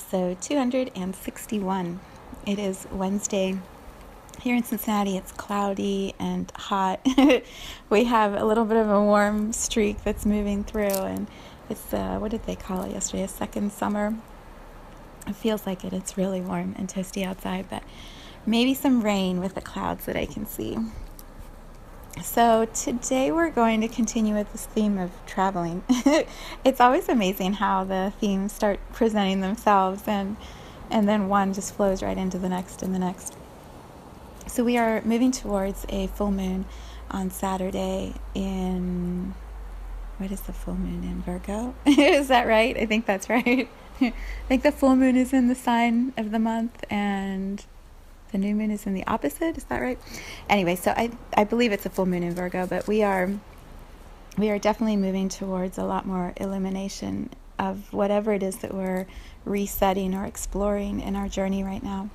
Episode 261. It is Wednesday. Here in Cincinnati, it's cloudy and hot. we have a little bit of a warm streak that's moving through, and it's, uh, what did they call it yesterday? A second summer. It feels like it. It's really warm and toasty outside, but maybe some rain with the clouds that I can see. So, today we're going to continue with this theme of traveling. it's always amazing how the themes start presenting themselves and and then one just flows right into the next and the next. So, we are moving towards a full moon on Saturday in what is the full moon in Virgo? is that right? I think that's right. I think the full moon is in the sign of the month and the new moon is in the opposite. Is that right? Anyway, so I I believe it's a full moon in Virgo, but we are we are definitely moving towards a lot more illumination of whatever it is that we're resetting or exploring in our journey right now.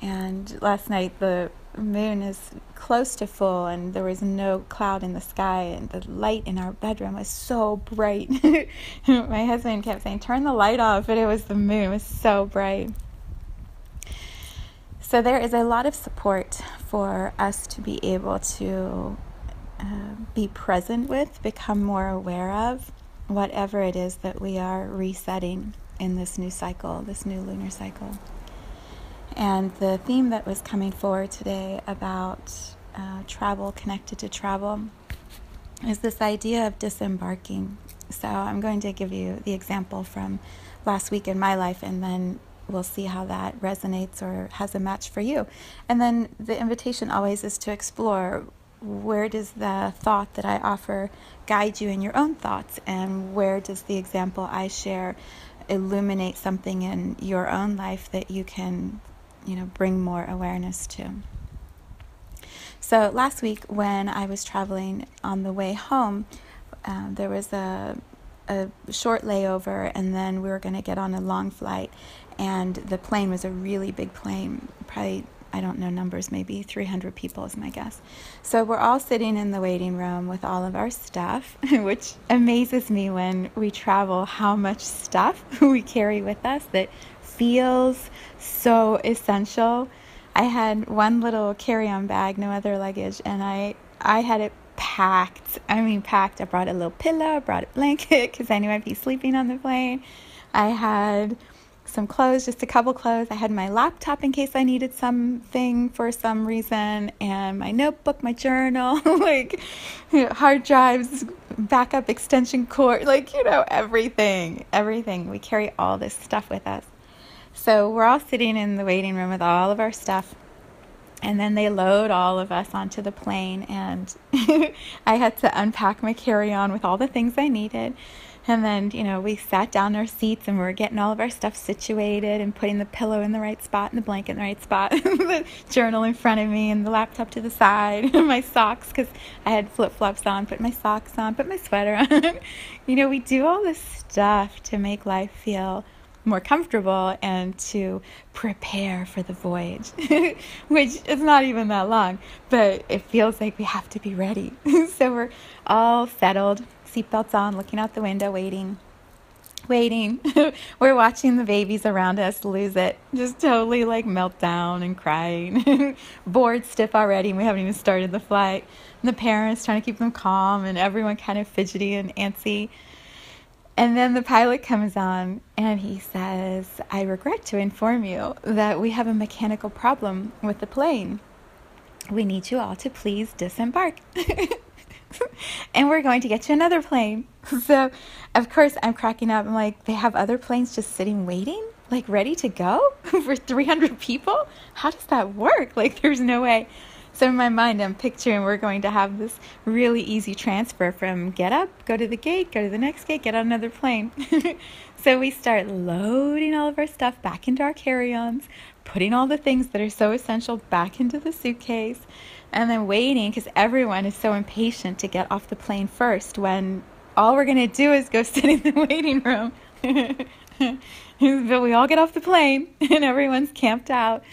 And last night the moon is close to full and there was no cloud in the sky and the light in our bedroom was so bright. My husband kept saying, "Turn the light off," but it was the moon. It was so bright. So there is a lot of support for us to be able to uh, be present with, become more aware of whatever it is that we are resetting in this new cycle, this new lunar cycle. And the theme that was coming forward today about uh, travel, connected to travel, is this idea of disembarking. So I'm going to give you the example from last week in my life and then we'll see how that resonates or has a match for you. And then the invitation always is to explore where does the thought that I offer guide you in your own thoughts, and where does the example I share illuminate something in your own life that you can, you know, bring more awareness to. So last week, when I was traveling on the way home, um, there was a a short layover and then we were going to get on a long flight and the plane was a really big plane probably i don't know numbers maybe 300 people is my guess so we're all sitting in the waiting room with all of our stuff which amazes me when we travel how much stuff we carry with us that feels so essential i had one little carry-on bag no other luggage and i i had it packed. I mean, packed. I brought a little pillow, I brought a blanket because I knew I'd be sleeping on the plane. I had some clothes, just a couple clothes. I had my laptop in case I needed something for some reason, and my notebook, my journal, like you know, hard drives, backup extension cord, like, you know, everything. Everything. We carry all this stuff with us. So we're all sitting in the waiting room with all of our stuff and then they load all of us onto the plane and i had to unpack my carry-on with all the things i needed and then you know we sat down in our seats and we are getting all of our stuff situated and putting the pillow in the right spot and the blanket in the right spot the journal in front of me and the laptop to the side and my socks because i had flip-flops on put my socks on put my sweater on you know we do all this stuff to make life feel more comfortable and to prepare for the voyage, which is not even that long, but it feels like we have to be ready. so we're all settled, seatbelts on, looking out the window, waiting. Waiting. we're watching the babies around us lose it, just totally like melt down and crying. Bored, stiff already, and we haven't even started the flight. And the parents trying to keep them calm, and everyone kind of fidgety and antsy. And then the pilot comes on and he says, I regret to inform you that we have a mechanical problem with the plane. We need you all to please disembark. and we're going to get you another plane. So, of course, I'm cracking up. I'm like, they have other planes just sitting waiting? like ready to go for 300 people? How does that work? Like, there's no way. So, in my mind, I'm picturing we're going to have this really easy transfer from get up, go to the gate, go to the next gate, get on another plane. so, we start loading all of our stuff back into our carry ons, putting all the things that are so essential back into the suitcase, and then waiting because everyone is so impatient to get off the plane first when all we're going to do is go sit in the waiting room. but we all get off the plane and everyone's camped out.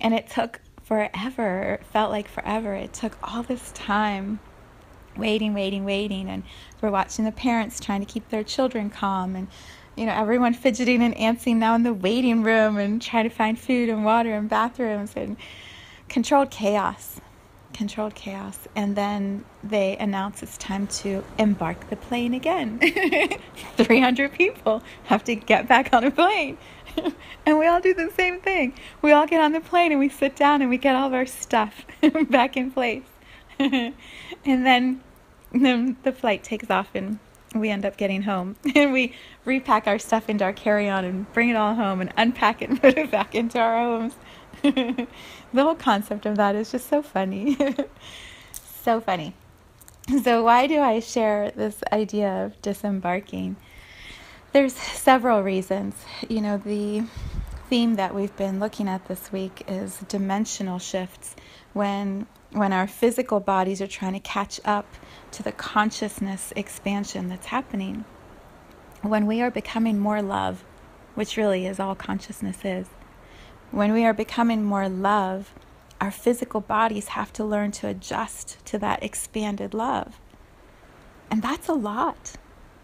And it took forever, it felt like forever. It took all this time waiting, waiting, waiting. And we're watching the parents trying to keep their children calm. And, you know, everyone fidgeting and antsy now in the waiting room and trying to find food and water and bathrooms and controlled chaos controlled chaos. And then they announce it's time to embark the plane again. 300 people have to get back on a plane. and we all do the same thing. We all get on the plane and we sit down and we get all of our stuff back in place. and then, then the flight takes off and we end up getting home and we repack our stuff into our carry-on and bring it all home and unpack it and put it back into our homes the whole concept of that is just so funny. so funny. So, why do I share this idea of disembarking? There's several reasons. You know, the theme that we've been looking at this week is dimensional shifts when when our physical bodies are trying to catch up to the consciousness expansion that's happening. When we are becoming more love, which really is all consciousness is, when we are becoming more love, our physical bodies have to learn to adjust to that expanded love. And that's a lot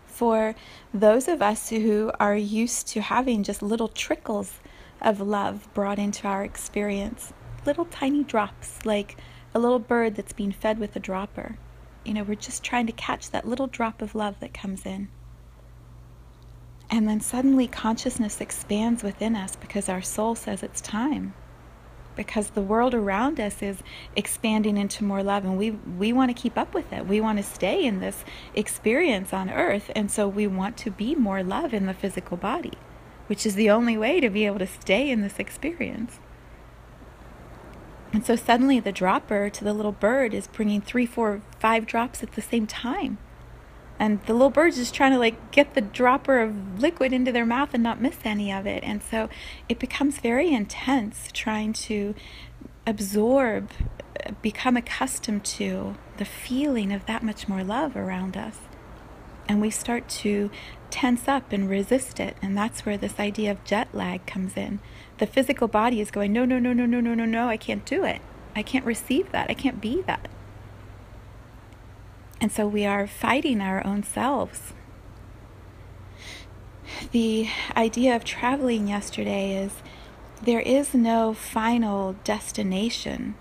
for those of us who are used to having just little trickles of love brought into our experience, little tiny drops, like a little bird that's being fed with a dropper. You know, we're just trying to catch that little drop of love that comes in. And then suddenly consciousness expands within us because our soul says it's time. Because the world around us is expanding into more love, and we, we want to keep up with it. We want to stay in this experience on earth, and so we want to be more love in the physical body, which is the only way to be able to stay in this experience. And so suddenly the dropper to the little bird is bringing three, four, five drops at the same time and the little bird's just trying to like get the dropper of liquid into their mouth and not miss any of it. And so it becomes very intense trying to absorb become accustomed to the feeling of that much more love around us. And we start to tense up and resist it. And that's where this idea of jet lag comes in. The physical body is going no no no no no no no no i can't do it. I can't receive that. I can't be that and so we are fighting our own selves. The idea of traveling yesterday is there is no final destination.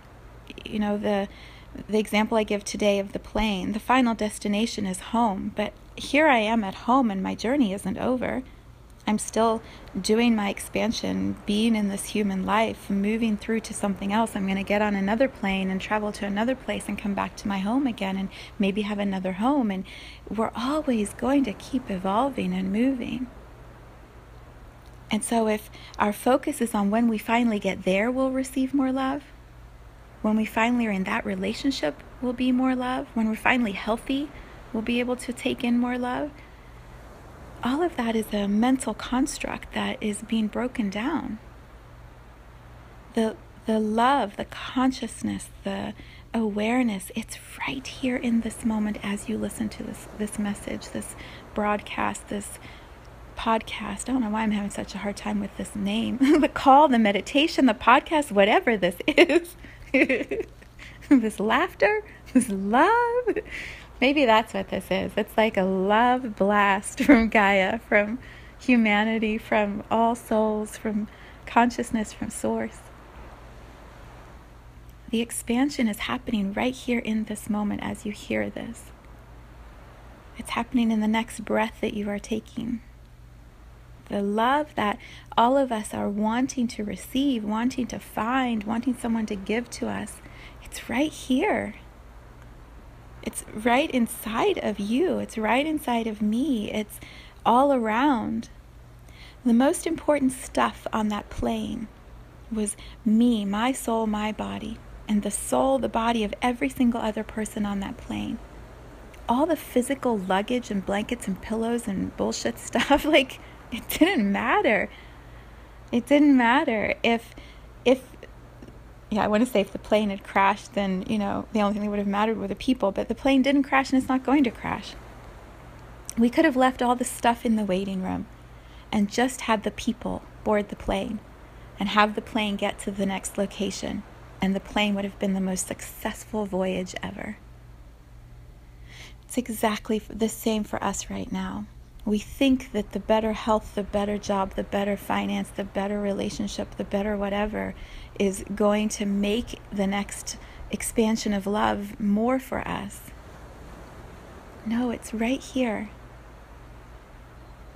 You know, the the example I give today of the plane, the final destination is home, but here I am at home and my journey isn't over. I'm still doing my expansion, being in this human life, moving through to something else. I'm going to get on another plane and travel to another place and come back to my home again and maybe have another home. And we're always going to keep evolving and moving. And so, if our focus is on when we finally get there, we'll receive more love. When we finally are in that relationship, we'll be more love. When we're finally healthy, we'll be able to take in more love all of that is a mental construct that is being broken down. The, the love, the consciousness, the awareness, it's right here in this moment as you listen to this, this message, this broadcast, this podcast. I don't know why I'm having such a hard time with this name. the call, the meditation, the podcast, whatever this is. this laughter, this love. Maybe that's what this is. It's like a love blast from Gaia, from humanity, from all souls, from consciousness, from source. The expansion is happening right here in this moment as you hear this. It's happening in the next breath that you are taking. The love that all of us are wanting to receive, wanting to find, wanting someone to give to us, it's right here. It's right inside of you, it's right inside of me, it's all around. The most important stuff on that plane was me, my soul, my body, and the soul, the body of every single other person on that plane. All the physical luggage and blankets and pillows and bullshit stuff, like, it didn't matter. It didn't matter if, if, yeah, I want to say if the plane had crashed, then, you know, the only thing that would have mattered were the people, but the plane didn't crash and it's not going to crash. We could have left all the stuff in the waiting room and just had the people board the plane and have the plane get to the next location, and the plane would have been the most successful voyage ever. It's exactly the same for us right now. We think that the better health, the better job, the better finance, the better relationship, the better whatever is going to make the next expansion of love more for us. No, it's right here.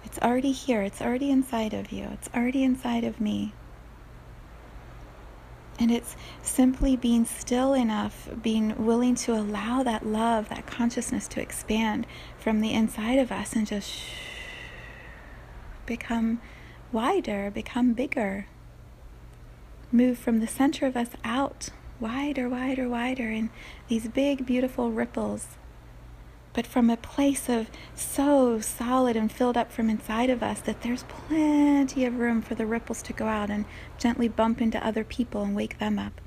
It's already here. It's already inside of you. It's already inside of me. And it's simply being still enough, being willing to allow that love, that consciousness to expand from the inside of us and just become wider, become bigger. Move from the center of us out, wider, wider, wider, in these big, beautiful ripples but from a place of so solid and filled up from inside of us that there's plenty of room for the ripples to go out and gently bump into other people and wake them up.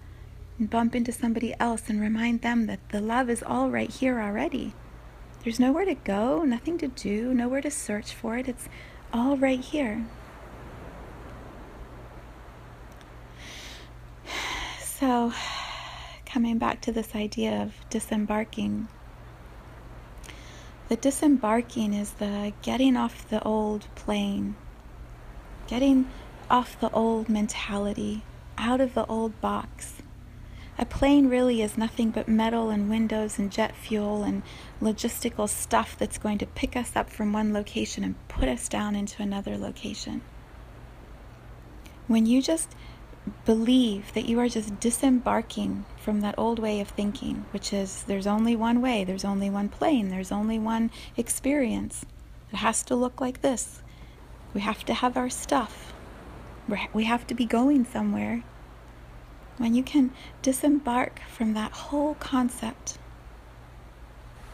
And bump into somebody else and remind them that the love is all right here already. There's nowhere to go, nothing to do, nowhere to search for it. It's all right here. So, coming back to this idea of disembarking the disembarking is the getting off the old plane, getting off the old mentality, out of the old box. A plane really is nothing but metal and windows and jet fuel and logistical stuff that's going to pick us up from one location and put us down into another location. When you just believe that you are just disembarking from that old way of thinking, which is there's only one way, there's only one plane, there's only one experience. It has to look like this. We have to have our stuff. We have to be going somewhere. When you can disembark from that whole concept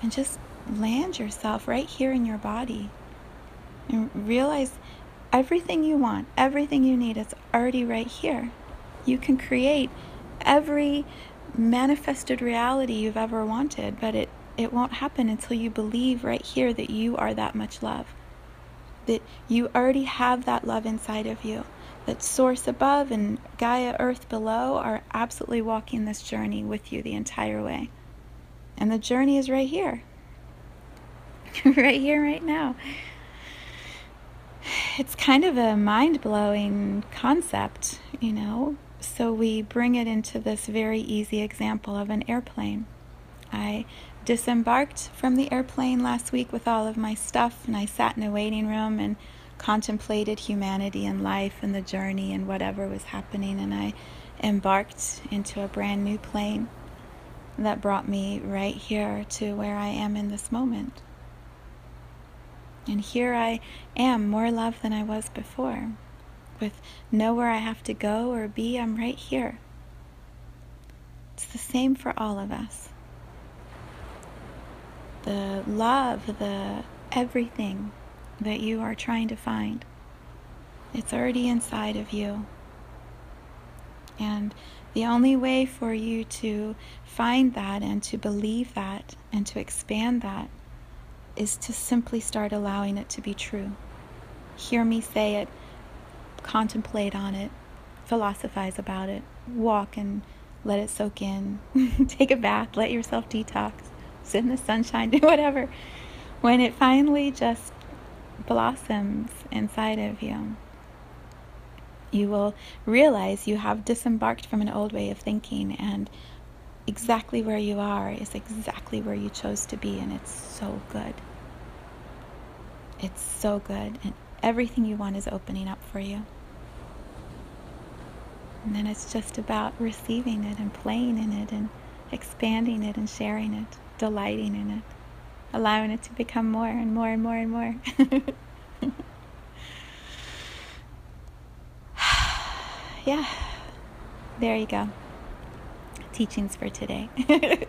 and just land yourself right here in your body and realize everything you want, everything you need is already right here. You can create every manifested reality you've ever wanted, but it, it won't happen until you believe right here that you are that much love. That you already have that love inside of you. That Source above and Gaia Earth below are absolutely walking this journey with you the entire way. And the journey is right here. right here, right now. It's kind of a mind blowing concept, you know, so we bring it into this very easy example of an airplane. I disembarked from the airplane last week with all of my stuff, and I sat in a waiting room and contemplated humanity and life and the journey and whatever was happening. And I embarked into a brand new plane that brought me right here to where I am in this moment. And here I am, more love than I was before with nowhere I have to go or be, I'm right here. It's the same for all of us. The love, the everything that you are trying to find, it's already inside of you. And the only way for you to find that and to believe that and to expand that is to simply start allowing it to be true. Hear me say it contemplate on it, philosophize about it, walk and let it soak in, take a bath, let yourself detox, sit in the sunshine, do whatever. When it finally just blossoms inside of you, you will realize you have disembarked from an old way of thinking and exactly where you are is exactly where you chose to be and it's so good. It's so good and everything you want is opening up for you. And then it's just about receiving it and playing in it and expanding it and sharing it, delighting in it, allowing it to become more and more and more and more. yeah, there you go. Teachings for today.